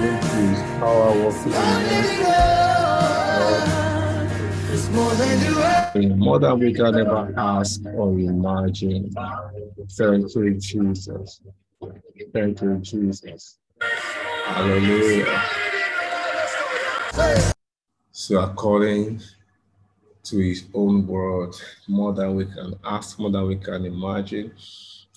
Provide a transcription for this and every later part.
his power working in more than we can ever ask or imagine. Thank you, Jesus. Thank you, Jesus. Hallelujah. So according to his own word, more than we can ask, more than we can imagine.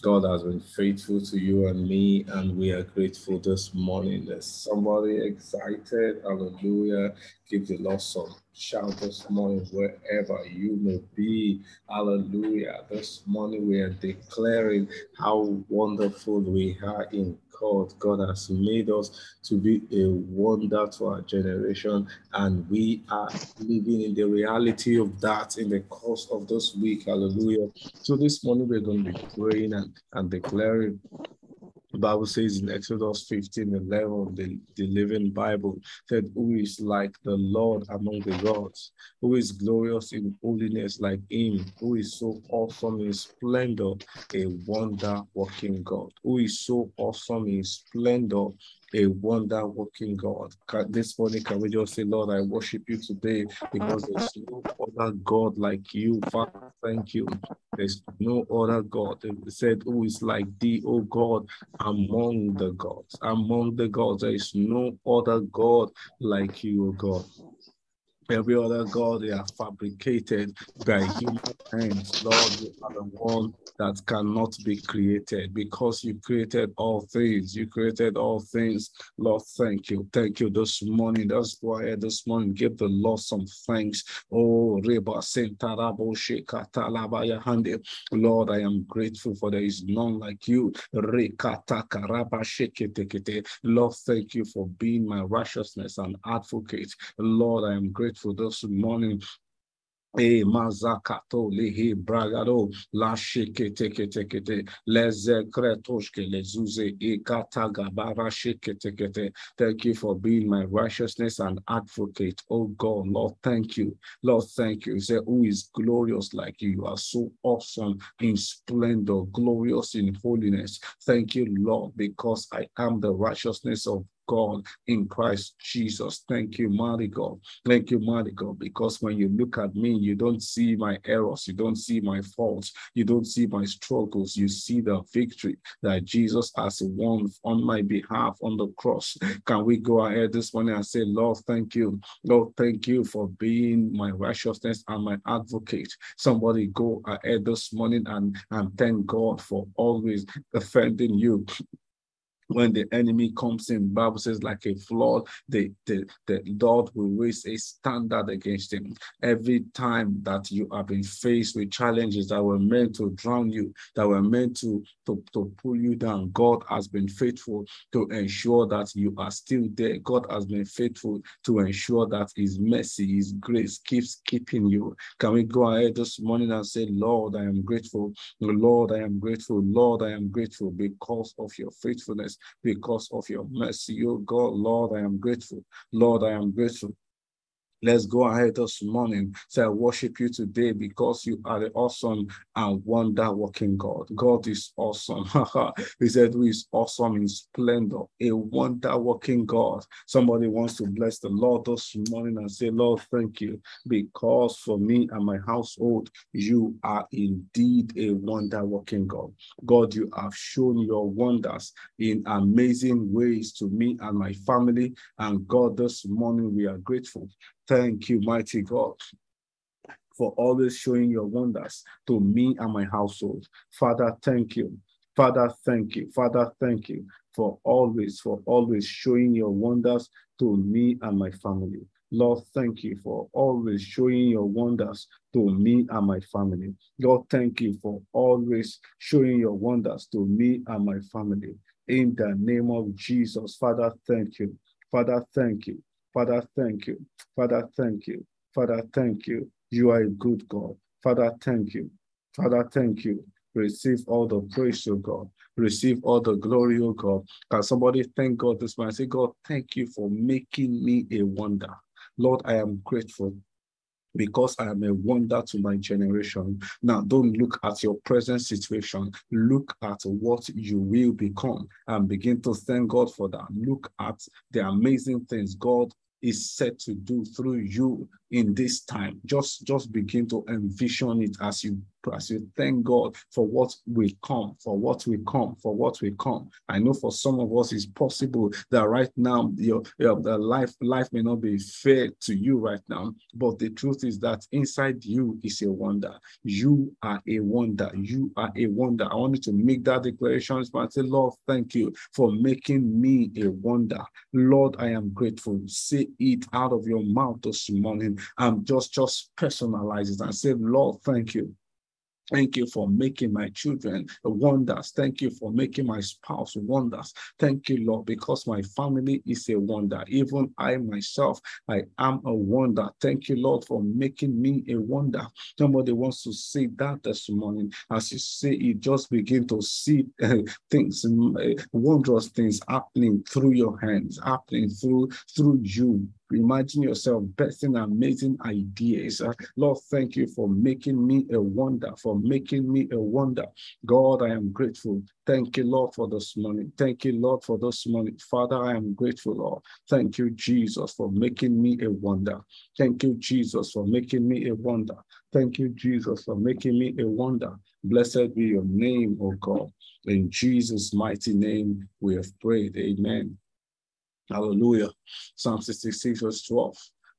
God has been faithful to you and me, and we are grateful this morning. There's somebody excited. Hallelujah. Give the Lord some shout this morning wherever you may be. Hallelujah. This morning we are declaring how wonderful we are in God. God has made us to be a wonder to our generation, and we are living in the reality of that in the course of this week. Hallelujah. So this morning we're going to be praying and, and declaring the Bible says in Exodus 15 11, the, the Living Bible, said, Who is like the Lord among the gods? Who is glorious in holiness like him? Who is so awesome in splendor, a wonder working God? Who is so awesome in splendor, a wonder working God. This morning, can we just say, Lord, I worship you today because there's no other God like you. Father, thank you. There's no other God. It said, Who is like thee, O God, among the gods? Among the gods, there is no other God like you, O God. Every other God they are fabricated by human hands. Lord, you are the one that cannot be created because you created all things. You created all things. Lord, thank you. Thank you this morning. That's why this morning. Give the Lord some thanks. Oh, Reba Lord, I am grateful for there is none like you. Lord, thank you for being my righteousness and advocate. Lord, I am grateful this morning E eh, mazakato lihi bragado la shikete kete kete leze kretoshke lezuze e kataga bara shikete kete. Thank you for being my righteousness and advocate. Oh God, Lord, thank you. Lord, thank you. You say, Who is glorious like you? You are so awesome in splendor, glorious in holiness. Thank you, Lord, because I am the righteousness of God in Christ Jesus. Thank you, mighty God. Thank you, mighty God, because when you look at me, you don't see my errors, you don't see my faults, you don't see my struggles, you see the victory that Jesus has won on my behalf on the cross. Can we go ahead this morning and say, Lord, thank you. Lord, thank you for being my righteousness and my advocate. Somebody go ahead this morning and, and thank God for always defending you when the enemy comes in, Bible says, like a flood, the, the, the Lord will raise a standard against him. Every time that you have been faced with challenges that were meant to drown you, that were meant to, to, to pull you down, God has been faithful to ensure that you are still there. God has been faithful to ensure that his mercy, his grace keeps keeping you. Can we go ahead this morning and say, Lord, I am grateful. Lord, I am grateful. Lord, I am grateful because of your faithfulness because of your mercy. Oh God, Lord, I am grateful. Lord, I am grateful. Let's go ahead this morning. Say, I worship you today because you are the awesome and wonder working God. God is awesome. he said, Who is awesome in splendor, a wonder working God. Somebody wants to bless the Lord this morning and say, Lord, thank you because for me and my household, you are indeed a wonder working God. God, you have shown your wonders in amazing ways to me and my family. And God, this morning we are grateful Thank you, mighty God, for always showing your wonders to me and my household. Father, thank you. Father, thank you. Father, thank you for always, for always showing your wonders to me and my family. Lord, thank you for always showing your wonders to me and my family. Lord, thank you for always showing your wonders to me and my family. In the name of Jesus, Father, thank you. Father, thank you. Father, thank you. Father, thank you. Father, thank you. You are a good God. Father, thank you. Father, thank you. Receive all the praise, O God. Receive all the glory, O God. Can somebody thank God this morning? Say, God, thank you for making me a wonder. Lord, I am grateful. because I am a wonder to my generation. Now, don't look at your present situation. Look at what you will become and begin to thank God for that. Look at the amazing things God is set to do through you in this time. Just, just begin to envision it as you as you thank God for what will come, for what will come, for what will come. I know for some of us it's possible that right now your, your life life may not be fair to you right now, but the truth is that inside you is a wonder. You are a wonder. You are a wonder. I wanted to make that declaration and say, Lord, thank you for making me a wonder. Lord, I am grateful. Say it out of your mouth this morning and just just personalize it and say, Lord, thank you Thank you for making my children wonders. Thank you for making my spouse wonders. Thank you, Lord, because my family is a wonder. Even I myself, I am a wonder. Thank you, Lord, for making me a wonder. Somebody wants to see that this morning. As you say it, just begin to see uh, things, uh, wondrous things happening through your hands, happening through through you Imagine yourself birthing amazing ideas. Uh, Lord, thank you for making me a wonder, for making me a wonder. God, I am grateful. Thank you, Lord, for this morning. Thank you, Lord, for this morning. Father, I am grateful, Lord. Thank you, Jesus, for making me a wonder. Thank you, Jesus, for making me a wonder. Thank you, Jesus, for making me a wonder. Blessed be your name, O God. In Jesus' mighty name, we have prayed. Amen. Hallelujah. Psalm 66, verse 12.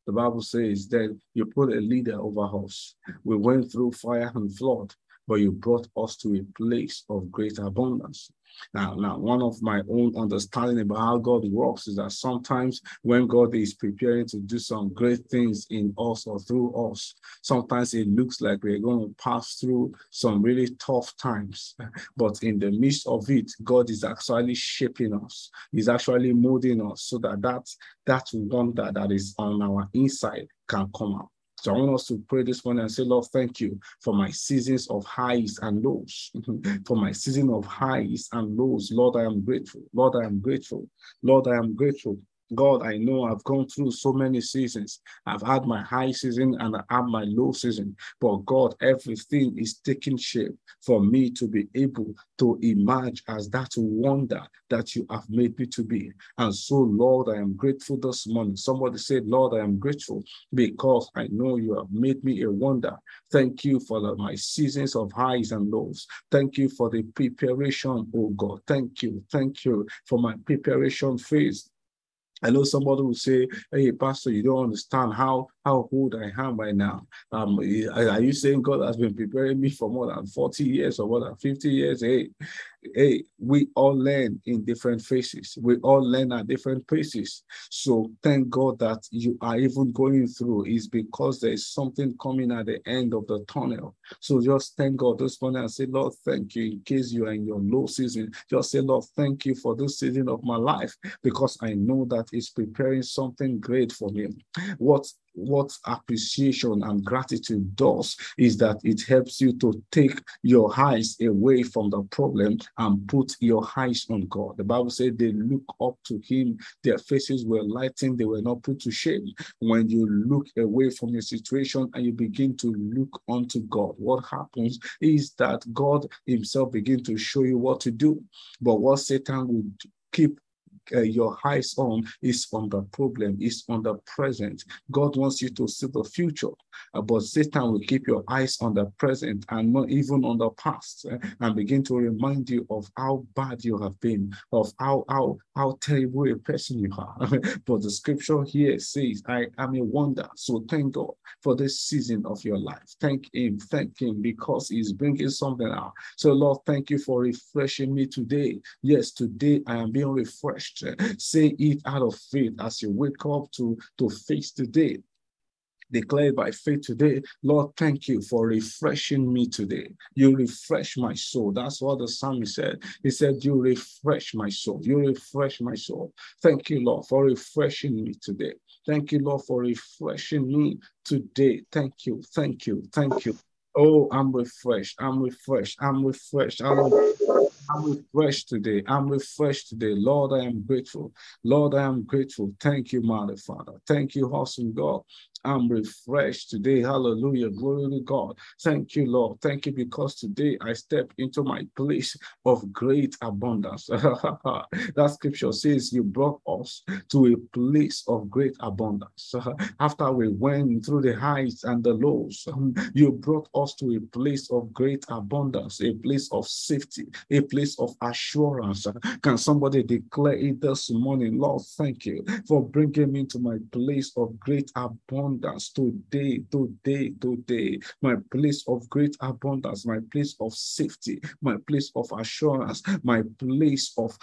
The Bible says that you put a leader over us. We went through fire and flood, but you brought us to a place of great abundance. Now, now, one of my own understanding about how God works is that sometimes when God is preparing to do some great things in us or through us, sometimes it looks like we're going to pass through some really tough times. But in the midst of it, God is actually shaping us. He's actually molding us so that that, that wonder that is on our inside can come out. So I want us to pray this morning and say, Lord, thank you for my seasons of highs and lows. for my season of highs and lows. Lord, I am grateful. Lord, I am grateful. Lord, I am grateful. God, I know I've gone through so many seasons. I've had my high season and I have my low season. But God, everything is taking shape for me to be able to emerge as that wonder that you have made me to be. And so, Lord, I am grateful this morning. Somebody said, Lord, I am grateful because I know you have made me a wonder. Thank you for the, my seasons of highs and lows. Thank you for the preparation, oh God. Thank you. Thank you for my preparation phase I know somebody will say, "Hey, Pastor, you don't understand how how old I am right now." Um, are you saying God has been preparing me for more than forty years or more than fifty years? Hey, hey, we all learn in different phases. We all learn at different paces. So thank God that you are even going through is because there is something coming at the end of the tunnel. So just thank God this morning and say, Lord, thank you. In case you are in your low season, just say, Lord, thank you for this season of my life because I know that it's preparing something great for me. What what appreciation and gratitude does is that it helps you to take your eyes away from the problem and put your eyes on God. The Bible said they look up to him, their faces were lightened, they were not put to shame. When you look away from your situation and you begin to look unto God, what happens is that God himself begin to show you what to do. But what Satan will keep uh, your eyes on is on the problem, is on the present. God wants you to see the future, uh, but Satan will keep your eyes on the present and not even on the past uh, and begin to remind you of how bad you have been, of how how how terrible a person you are. but the scripture here says, I am a wonder. So thank God for this season of your life. Thank Him, thank Him because He's bringing something out. So, Lord, thank you for refreshing me today. Yes, today I am being refreshed Say it out of faith as you wake up to, to face the day declared by faith today, Lord, thank you for refreshing me today. You refresh my soul. That's what the psalmist said. He said, You refresh my soul. You refresh my soul. Thank you, Lord, for refreshing me today. Thank you, Lord, for refreshing me today. Thank you, thank you, thank you. Oh, I'm refreshed. I'm refreshed. I'm refreshed. I'm refreshed. I'm refreshed today. I'm refreshed today. Lord, I am grateful. Lord, I am grateful. Thank you, Mother Father. Thank you, awesome God. I'm refreshed today. Hallelujah. Glory to God. Thank you, Lord. Thank you because today I step into my place of great abundance. that scripture says you brought us to a place of great abundance. After we went through the heights and the lows, you brought us to a place of great abundance, a place of safety, a place of assurance. Can somebody declare it this morning? Lord, thank you for bringing me to my place of great abundance today, today, today. My place of great abundance, my place of safety, my place of assurance, my place of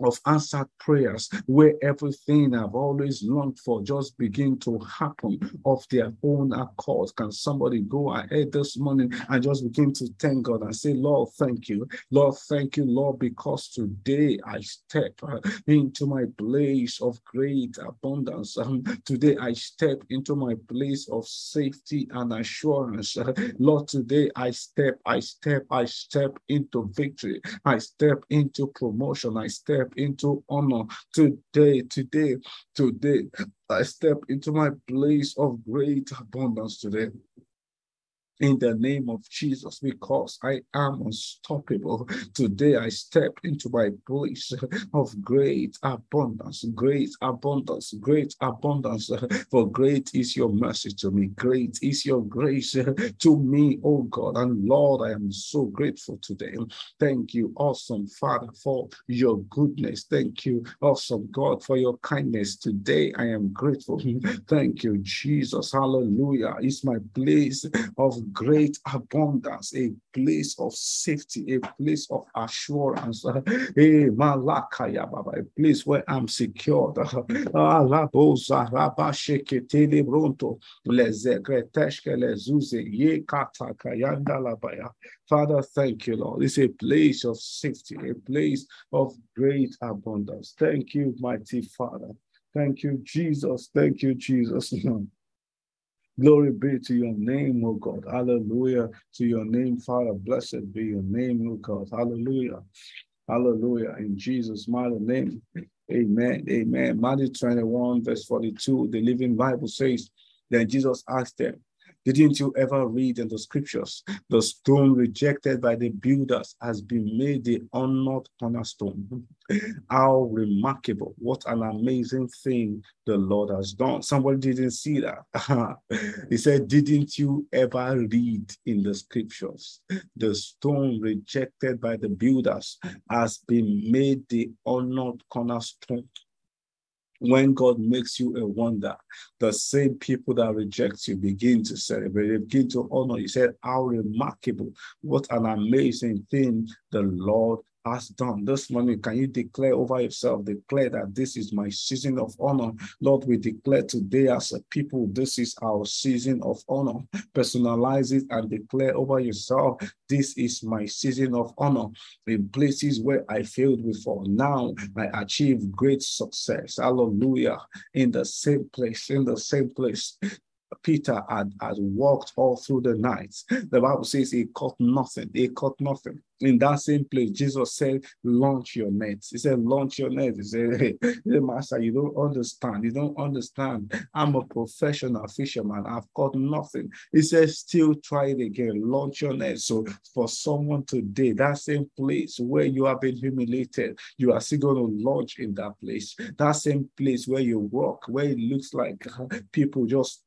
of answered prayers where everything I've always longed for just begin to happen of their own accord. Can somebody go ahead this morning and just begin to thank God and say, Lord, thank you. Lord, thank you, Lord, because today I step into my place of great abundance. Um, today I step into my place of safety and assurance. Lord, today I step, I step, I step into victory. I step into promotion. I step step into honor today, today, today. I step into my place of great abundance today in the name of Jesus because I am unstoppable. Today I step into my place of great abundance, great abundance, great abundance. For great is your mercy to me, great is your grace to me, oh God. And Lord, I am so grateful today. Thank you, awesome Father, for your goodness. Thank you, awesome God, for your kindness. Today I am grateful. Thank you, Jesus. Hallelujah. It's my place of great abundance, a place of safety, a place of assurance, a eh, malakaya, a place where I'm secured. Father, thank you, Lord. It's a place of safety, a place of great abundance. Thank you, mighty Father. Thank you, Jesus. Thank you, Jesus. Glory be to your name, O God. Hallelujah. To your name, Father. Blessed be your name, O God. Hallelujah. Hallelujah. In Jesus' mighty name. Amen. Amen. Matthew 21, verse 42, the Living Bible says, Then Jesus asked them, didn't you ever read in the scriptures? The stone rejected by the builders has been made the honored cornerstone. How remarkable. What an amazing thing the Lord has done. Somebody didn't see that. he said, Didn't you ever read in the scriptures? The stone rejected by the builders has been made the honored cornerstone when God makes you a wonder, the same people that reject you begin to celebrate, they begin to honor. You said, How remarkable, what an amazing thing the Lord has done. This morning, can you declare over yourself, declare that this is my season of honor. Lord, we declare today as a people, this is our season of honor. Personalize it and declare over yourself, this is my season of honor. In places where I failed before, now I achieve great success. Hallelujah. In the same place, in the same place. Peter had, had walked all through the night. The Bible says he caught nothing. He caught nothing. In that same place, Jesus said, launch your nets. He said, launch your nets. He said, hey, Master, you don't understand. You don't understand. I'm a professional fisherman. I've caught nothing. He said, still try it again. Launch your nets. So for someone today, that same place where you have been humiliated, you are still going to launch in that place. That same place where you walk, where it looks like uh, people just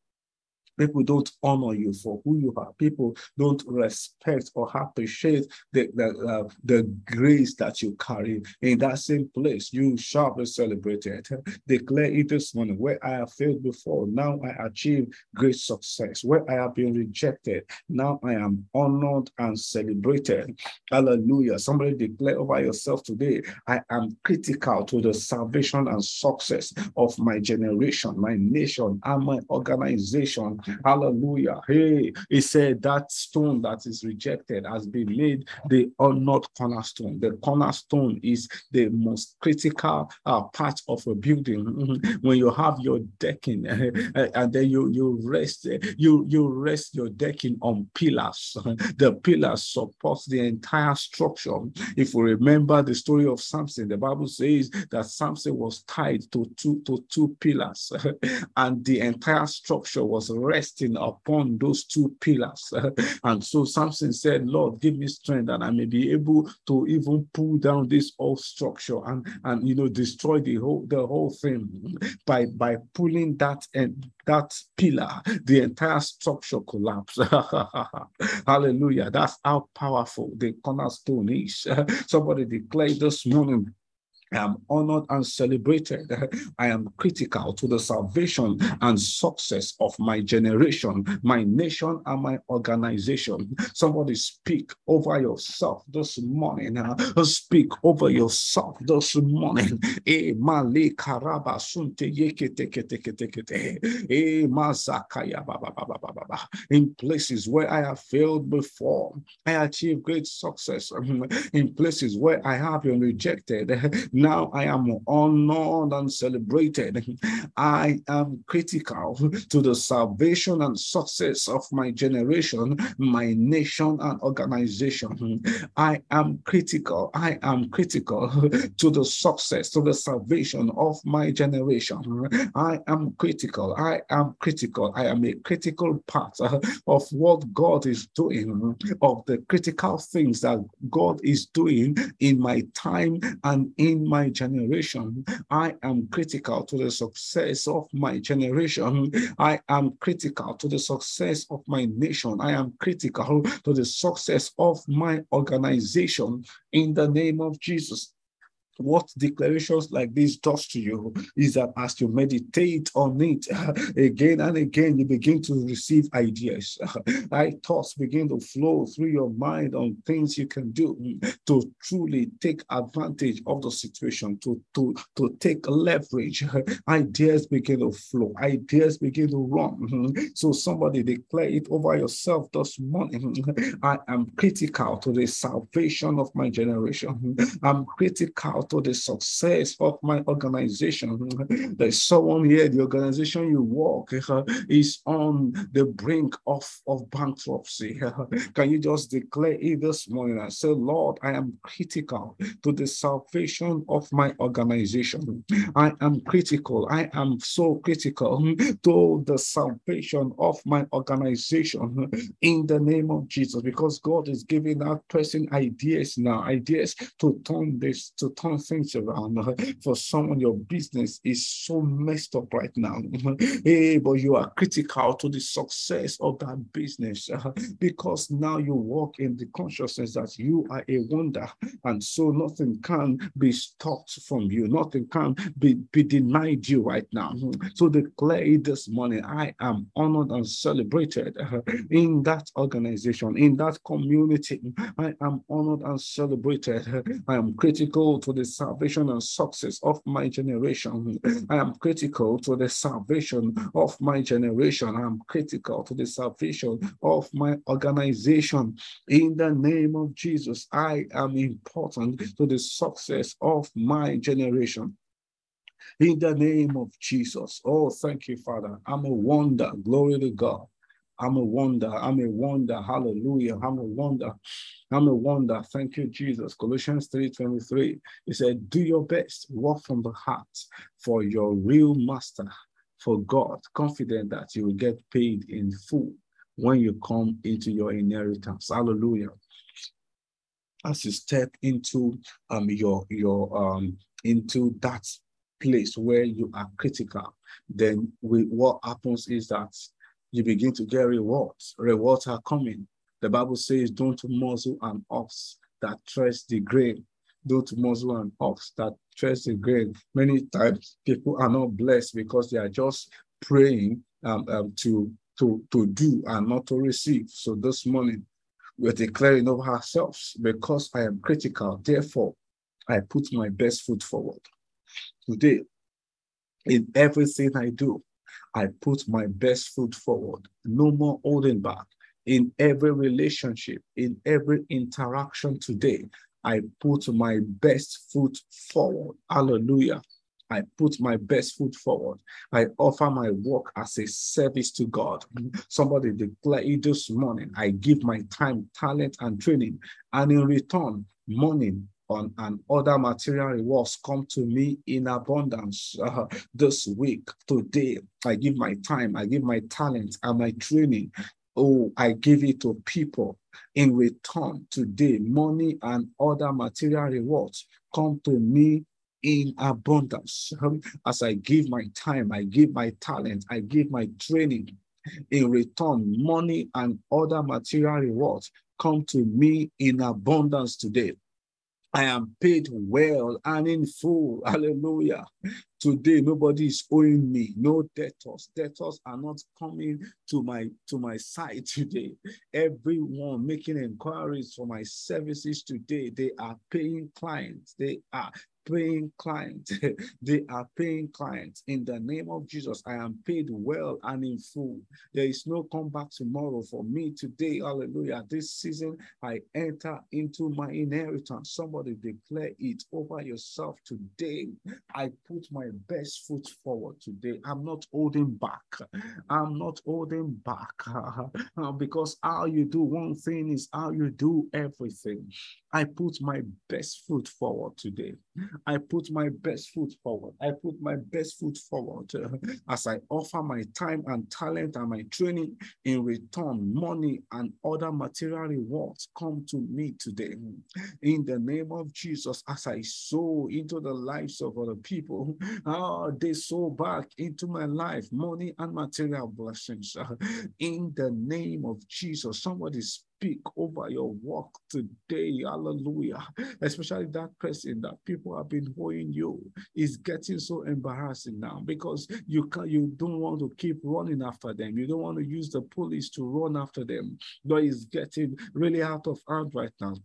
People don't honor you for who you are. People don't respect or appreciate the, the, uh, the grace that you carry. In that same place, you shall be celebrated. Declare it this morning where I have failed before. Now I achieve great success. Where I have been rejected, now I am honored and celebrated. Hallelujah. Somebody declare over yourself today I am critical to the salvation and success of my generation, my nation, and my organization Hallelujah. Hey, he said that stone that is rejected has been made the honored cornerstone. The cornerstone is the most critical uh, part of a building. when you have your decking and then you you rest you you rest your decking on pillars. the pillars support the entire structure. If we remember the story of Samson, the Bible says that Samson was tied to two to two pillars, and the entire structure was resting upon those two pillars. and so Samson said, Lord, give me strength that I may be able to even pull down this old structure and, and you know destroy the whole the whole thing by by pulling that and that pillar, the entire structure collapsed. Hallelujah. That's how powerful the cornerstone is. Somebody declared this morning I am honored and celebrated. I am critical to the salvation and success of my generation, my nation, and my organization. Somebody speak over yourself this morning. Uh, speak over yourself this morning. In places where I have failed before, I achieved great success. In places where I have been rejected, now I am honored and celebrated. I am critical to the salvation and success of my generation, my nation, and organization. I am critical. I am critical to the success, to the salvation of my generation. I am critical. I am critical. I am a critical part of what God is doing, of the critical things that God is doing in my time and in my generation. I am critical to the success of my generation. I am critical to the success of my nation. I am critical to the success of my organization in the name of Jesus what declarations like this does to you is that as you meditate on it again and again, you begin to receive ideas. I thoughts begin to flow through your mind on things you can do to truly take advantage of the situation, to, to, to take leverage. Ideas begin to flow, ideas begin to run. So somebody declare it over yourself this morning. I am critical to the salvation of my generation. I'm critical to the success of my organization. There's someone here, the organization you work is on the brink of, of bankruptcy. Can you just declare it this morning and say, Lord, I am critical to the salvation of my organization. I am critical. I am so critical to the salvation of my organization in the name of Jesus because God is giving that person ideas now, ideas to turn this, to turn things around. For someone, your business is so messed up right now. Hey, but you are critical to the success of that business because now you walk in the consciousness that you are a wonder, and so nothing can be stopped from you. Nothing can be, be denied you right now. So declare this morning. I am honored and celebrated in that organization, in that community. I am honored and celebrated. I am critical to the salvation and success of my generation. I am critical to the salvation of my generation. I am critical to the salvation of my organization. In the name of Jesus, I am important to the success of my generation in the name of Jesus. Oh, thank you, Father. I'm a wonder. Glory to God. I'm a wonder. I'm a wonder. Hallelujah. I'm a wonder. I'm a wonder. Thank you, Jesus. Colossians 3:23. He said, Do your best, work from the heart for your real master, for God, confident that you will get paid in full when you come into your inheritance. Hallelujah. As you step into um your your um into that place where you are critical, then we, what happens is that you begin to get rewards. Rewards are coming. The Bible says, don't muzzle an ox that treads the grain. Don't muzzle an ox that treads the grain. Many times people are not blessed because they are just praying um, um, to, to, to do and not to receive. So this morning, we're declaring over ourselves because I am critical. Therefore, I put my best foot forward. Today, in everything I do, I put my best foot forward. No more holding back in every relationship, in every interaction today. I put my best foot forward. Hallelujah. I put my best foot forward. I offer my work as a service to God. Somebody declare this morning. I give my time, talent, and training. And in return, money on and other material rewards come to me in abundance uh, this week, today. I give my time, I give my talent and my training. Oh, I give it to people. In return, today, money and other material rewards come to me in abundance. As I give my time, I give my talent, I give my training. In return, money and other material rewards come to me in abundance today. I am paid well and in full. Hallelujah. Today, nobody is owing me. No debtors. Debtors are not coming to my to my side today. Everyone making inquiries for my services today, they are paying clients. They are paying clients. they are paying clients. In the name of Jesus, I am paid well and in full. There is no comeback tomorrow for me today. Hallelujah. This season, I enter into my inheritance. Somebody declare it over yourself today. I put my best foot forward today. I'm not holding back. I'm not holding back uh, because how you do one thing is how you do everything. I put my best foot forward today. I put my best foot forward. I put my best foot forward uh, as I offer my time and talent and my training. In return, money and other material rewards come to me today. In the name of Jesus, as I sow into the lives of other people, oh, they sow back into my life money and material blessings. Uh, in the name of Jesus, somebody speak over your work today. Hallelujah. Especially that person that people have been owing you is getting so embarrassing now because you can you don't want to keep running after them. You don't want to use the police to run after them. But it's getting really out of hand right now.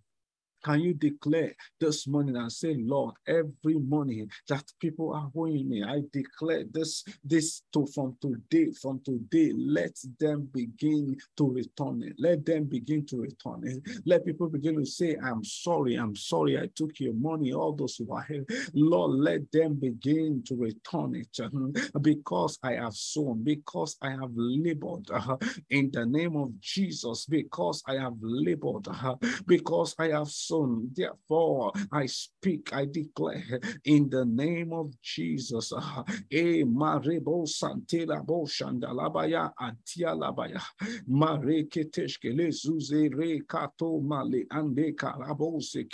Can you declare this morning and say, Lord, every morning that people are owing me, I declare this, this to from today, from today, let them begin to return it. Let them begin to return it. Let people begin to say, I'm sorry, I'm sorry, I took your money, all those who are here. Lord, let them begin to return it uh, because I have sown, because I have labored uh, in the name of Jesus, because I have labored, uh, because I have sown Therefore, I speak, I declare in the name of Jesus. E marebo santela bo shandalabaya antia labaya. Mare le kato male ande se.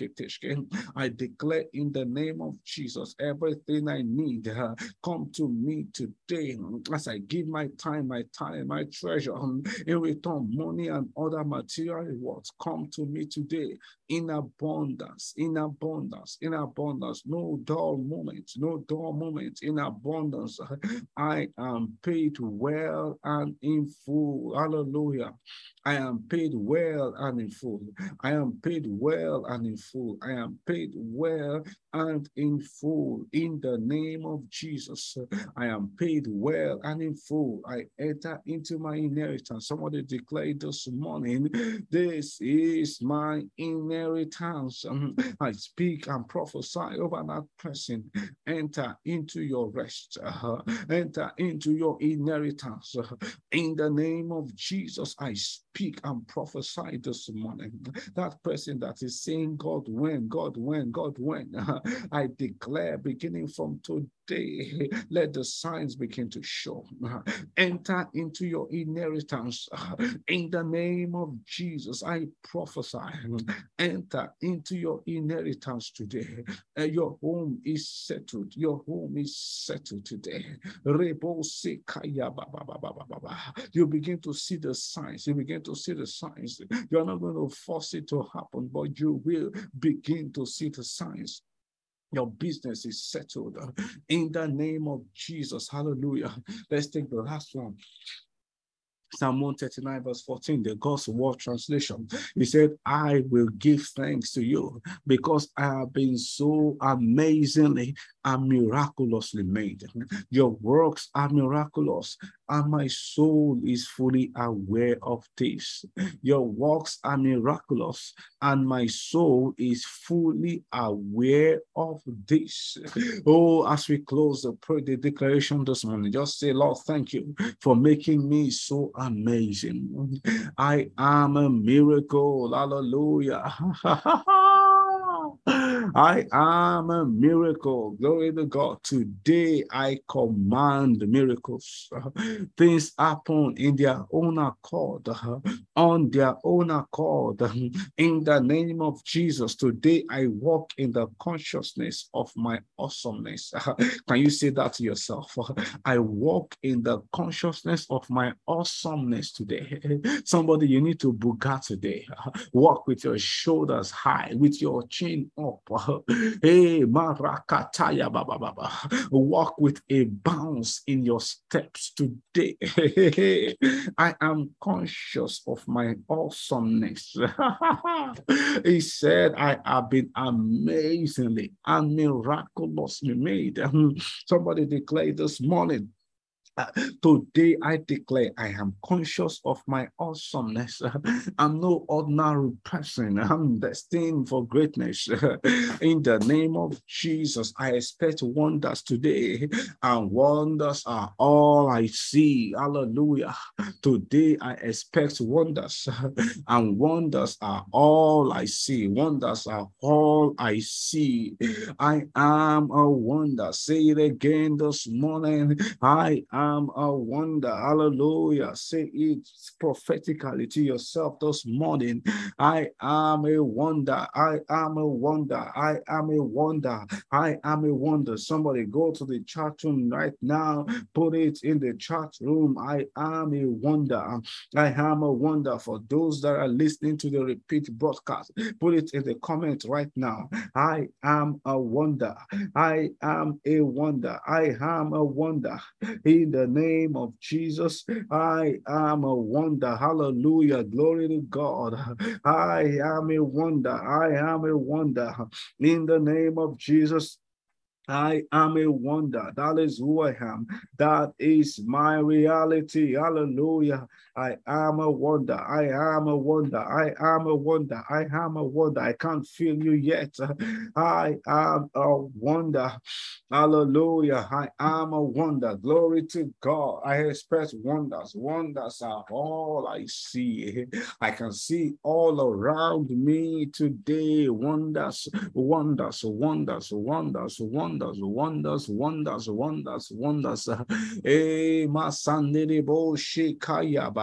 I declare in the name of Jesus, everything I need uh, come to me today as I give my time, my time, my treasure. In return, money and other material rewards come to me today in abundance, in abundance, in abundance. No dull moments, no dull moments, in abundance. I am paid well and in full. Hallelujah. I am paid well and in full. I am paid well and in full. I am paid well and in full. In the name of Jesus, I am paid well and in full. I enter into my inheritance. Somebody declared this morning, This is my inheritance. I speak and prophesy over that person. Enter into your rest. Uh-huh. enter into your inheritance. in the name of Jesus, I speak speak and prophesy this morning. That person that is saying, God, when, God, when, God, when, I declare beginning from today day, let the signs begin to show. Enter into your inheritance in the name of Jesus. I prophesy. Enter into your inheritance today. Uh, your home is settled. Your home is settled today. You begin to see the signs. You begin to see the signs. You're not going to force it to happen, but you will begin to see the signs. Your business is settled in the name of Jesus. Hallelujah. Let's take the last one. Psalm 139, verse 14, the God's Word translation. He said, I will give thanks to you because I have been so amazingly are miraculously made. Your works are miraculous, and my soul is fully aware of this. Your works are miraculous, and my soul is fully aware of this. Oh, as we close the, prayer, the declaration this morning, just say, Lord, thank you for making me so amazing. I am a miracle. Hallelujah. I am a miracle. Glory to God. Today I command miracles. Things happen in their own accord, on their own accord. In the name of Jesus, today I walk in the consciousness of my awesomeness. Can you say that to yourself? I walk in the consciousness of my awesomeness today. Somebody, you need to buga today. Walk with your shoulders high, with your chin up. Hey, Marakataya Baba Baba. Walk with a bounce in your steps today. I am conscious of my awesomeness. he said, I have been amazingly and miraculously made. Somebody declared this morning Today I declare I am conscious of my awesomeness. I'm no ordinary person. I'm destined for greatness. In the name of Jesus, I expect wonders today, and wonders are all I see. Hallelujah. Today I expect wonders, and wonders are all I see. Wonders are all I see. I am a wonder. Say it again this morning. I am am a wonder. Hallelujah. Say it prophetically to yourself this morning. I am a wonder. I am a wonder. I am a wonder. I am a wonder. Somebody go to the chat room right now. Put it in the chat room. I am a wonder. I am a wonder for those that are listening to the repeat broadcast. Put it in the comment right now. I am a wonder. I am a wonder. I am a wonder. In the name of Jesus. I am a wonder. Hallelujah. Glory to God. I am a wonder. I am a wonder. In the name of Jesus. I am a wonder. That is who I am. That is my reality. Hallelujah. I am a wonder. I am a wonder. I am a wonder. I am a wonder. I can't feel you yet. I am a wonder. Hallelujah. I am a wonder. Glory to God. I express wonders. Wonders are all I see. I can see all around me today. Wonders, wonders, wonders, wonders, wonders wonders, wonders, wonders, wonders, wonders. Eh, ba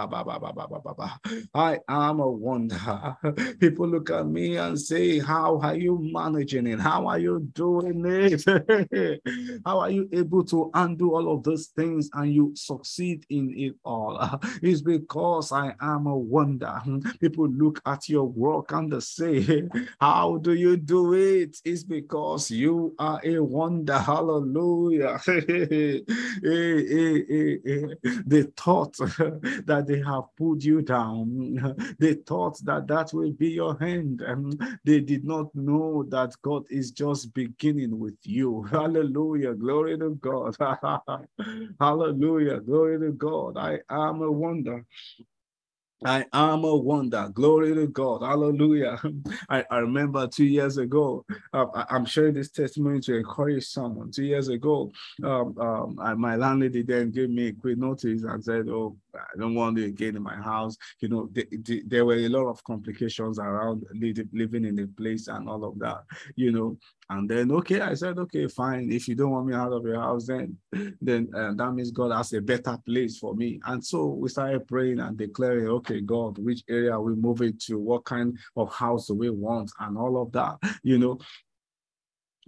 ba ba ba ba ba ba. I am a wonder. People look at me and say, "How are you managing it? How are you doing it? How are you able to undo all of those things and you succeed in it all?" It's because I am a wonder. People look at your work and they say, "How do you do it?" It's because you are a wonder wonder. Hallelujah. the thought that they have put you down, they thought that that will be your hand. And um, they did not know that God is just beginning with you. Hallelujah. Glory to God. Hallelujah. Glory to God. I am a wonder. I am a wonder. Glory to God. Hallelujah. I, I remember two years ago, uh, I, am sharing this testimony to encourage someone. Two years ago, um, um, I, my landlady then gave me a quick notice and said, Oh, I don't want you again in my house. You know, the, the, there were a lot of complications around living in the place and all of that, you know. And then, okay, I said, okay, fine. If you don't want me out of your house, then, then uh, that means God has a better place for me. And so we started praying and declaring, okay, God, which area are we moving to? What kind of house do we want? And all of that, you know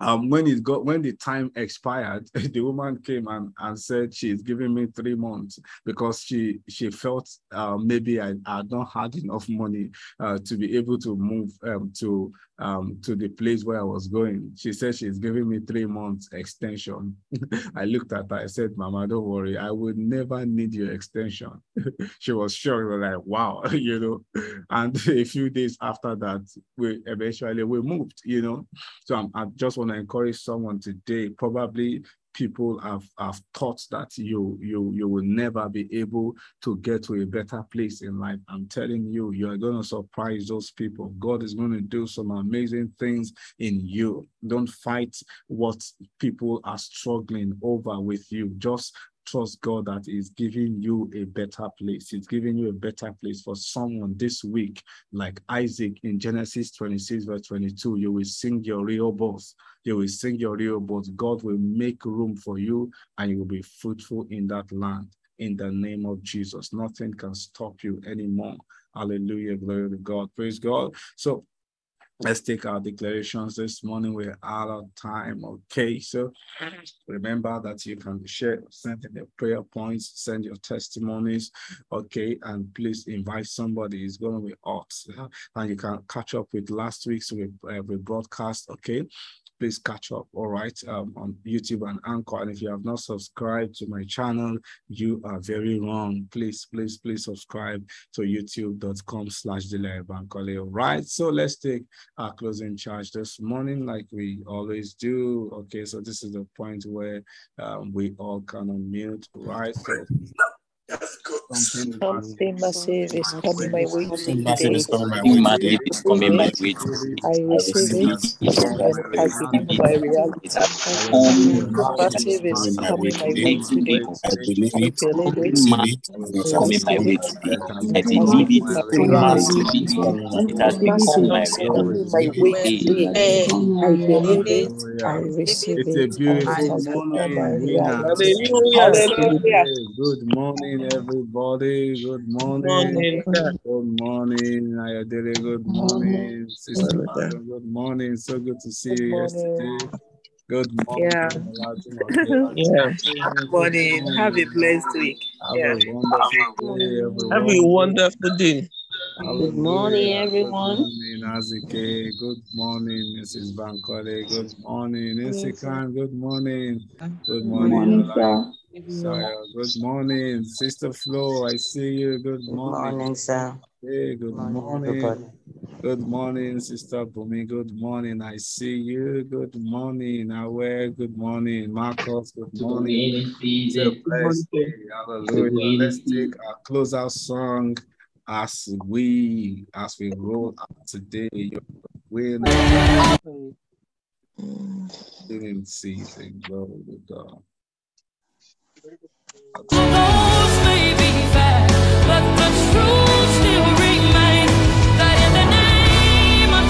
um, when it got when the time expired, the woman came and, and said she's giving me three months because she she felt uh, maybe I had not had enough money uh, to be able to move um, to um, to the place where I was going. She said she's giving me three months extension. I looked at her. I said, "Mama, don't worry. I would never need your extension." she was shocked. Like, "Wow," you know. And a few days after that, we eventually we moved. You know, so I'm, I just want to encourage someone today. Probably people have, have thought that you you you will never be able to get to a better place in life. I'm telling you, you are going to surprise those people. God is going to do some amazing things in you. Don't fight what people are struggling over with you. Just trust God that is giving you a better place. He's giving you a better place for someone this week, like Isaac in Genesis 26, verse 22. You will sing your Rehoboth. You will sing your Rehoboth. God will make room for you and you will be fruitful in that land. In the name of Jesus, nothing can stop you anymore. Hallelujah. Glory to God. Praise God. So Let's take our declarations this morning. We're out of time. Okay. So remember that you can share, send in your prayer points, send your testimonies. Okay. And please invite somebody. It's going to be hot. And you can catch up with last week's uh, broadcast. Okay please catch up, all right, um, on YouTube and Anchor. And if you have not subscribed to my channel, you are very wrong. Please, please, please subscribe to youtube.com slash Bankole. All right, so let's take our closing charge this morning like we always do. Okay, so this is the point where um, we all kind of mute, right? So Something massive is coming my way Something massive is coming my way today. It's coming my way today. I receive it and I become my reality. Something massive is coming my way today. I believe it. believe it. It's coming my way today. I I believe speak it my prayer massively. It has become my is reality coming my way today. today. I believe it. I receive It's a it it beautiful has become my morning, reality. Hallelujah. Good morning, everybody. Good morning. Morning, sir. Good morning, Ayodele. Good morning, Sister Margaret. Good morning. So good to see Good you morning. yesterday. Good morning, Yeah. Olajumoke. Yeah. Morning. Have a blessed week. Have Yeah. a wonderful day, Have a everyone. wonderful day. Good morning, everyone. Good morning, Azike. Good morning, Mrs. Bankole. Good morning, Isikan. Good morning. Good morning, Olai. Saya. Mm. Uh, good morning, Sister Flo. I see you. Good Good morning. morning, sir. Hey, good Good morning, everybody. morning. Good morning, Sister Bumi. Good morning. I see you. Good morning, Awe. Good morning, Marcos. Good morning. It's a blessed. Hallelujah. Let's take our closeout song as we as we roll out today. Your win in season. Glory to God. Those may be fast, but the truth still remains that in the name of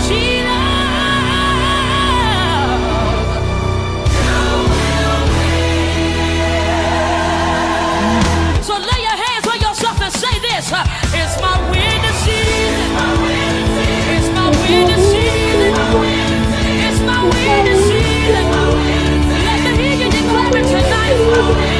you win. So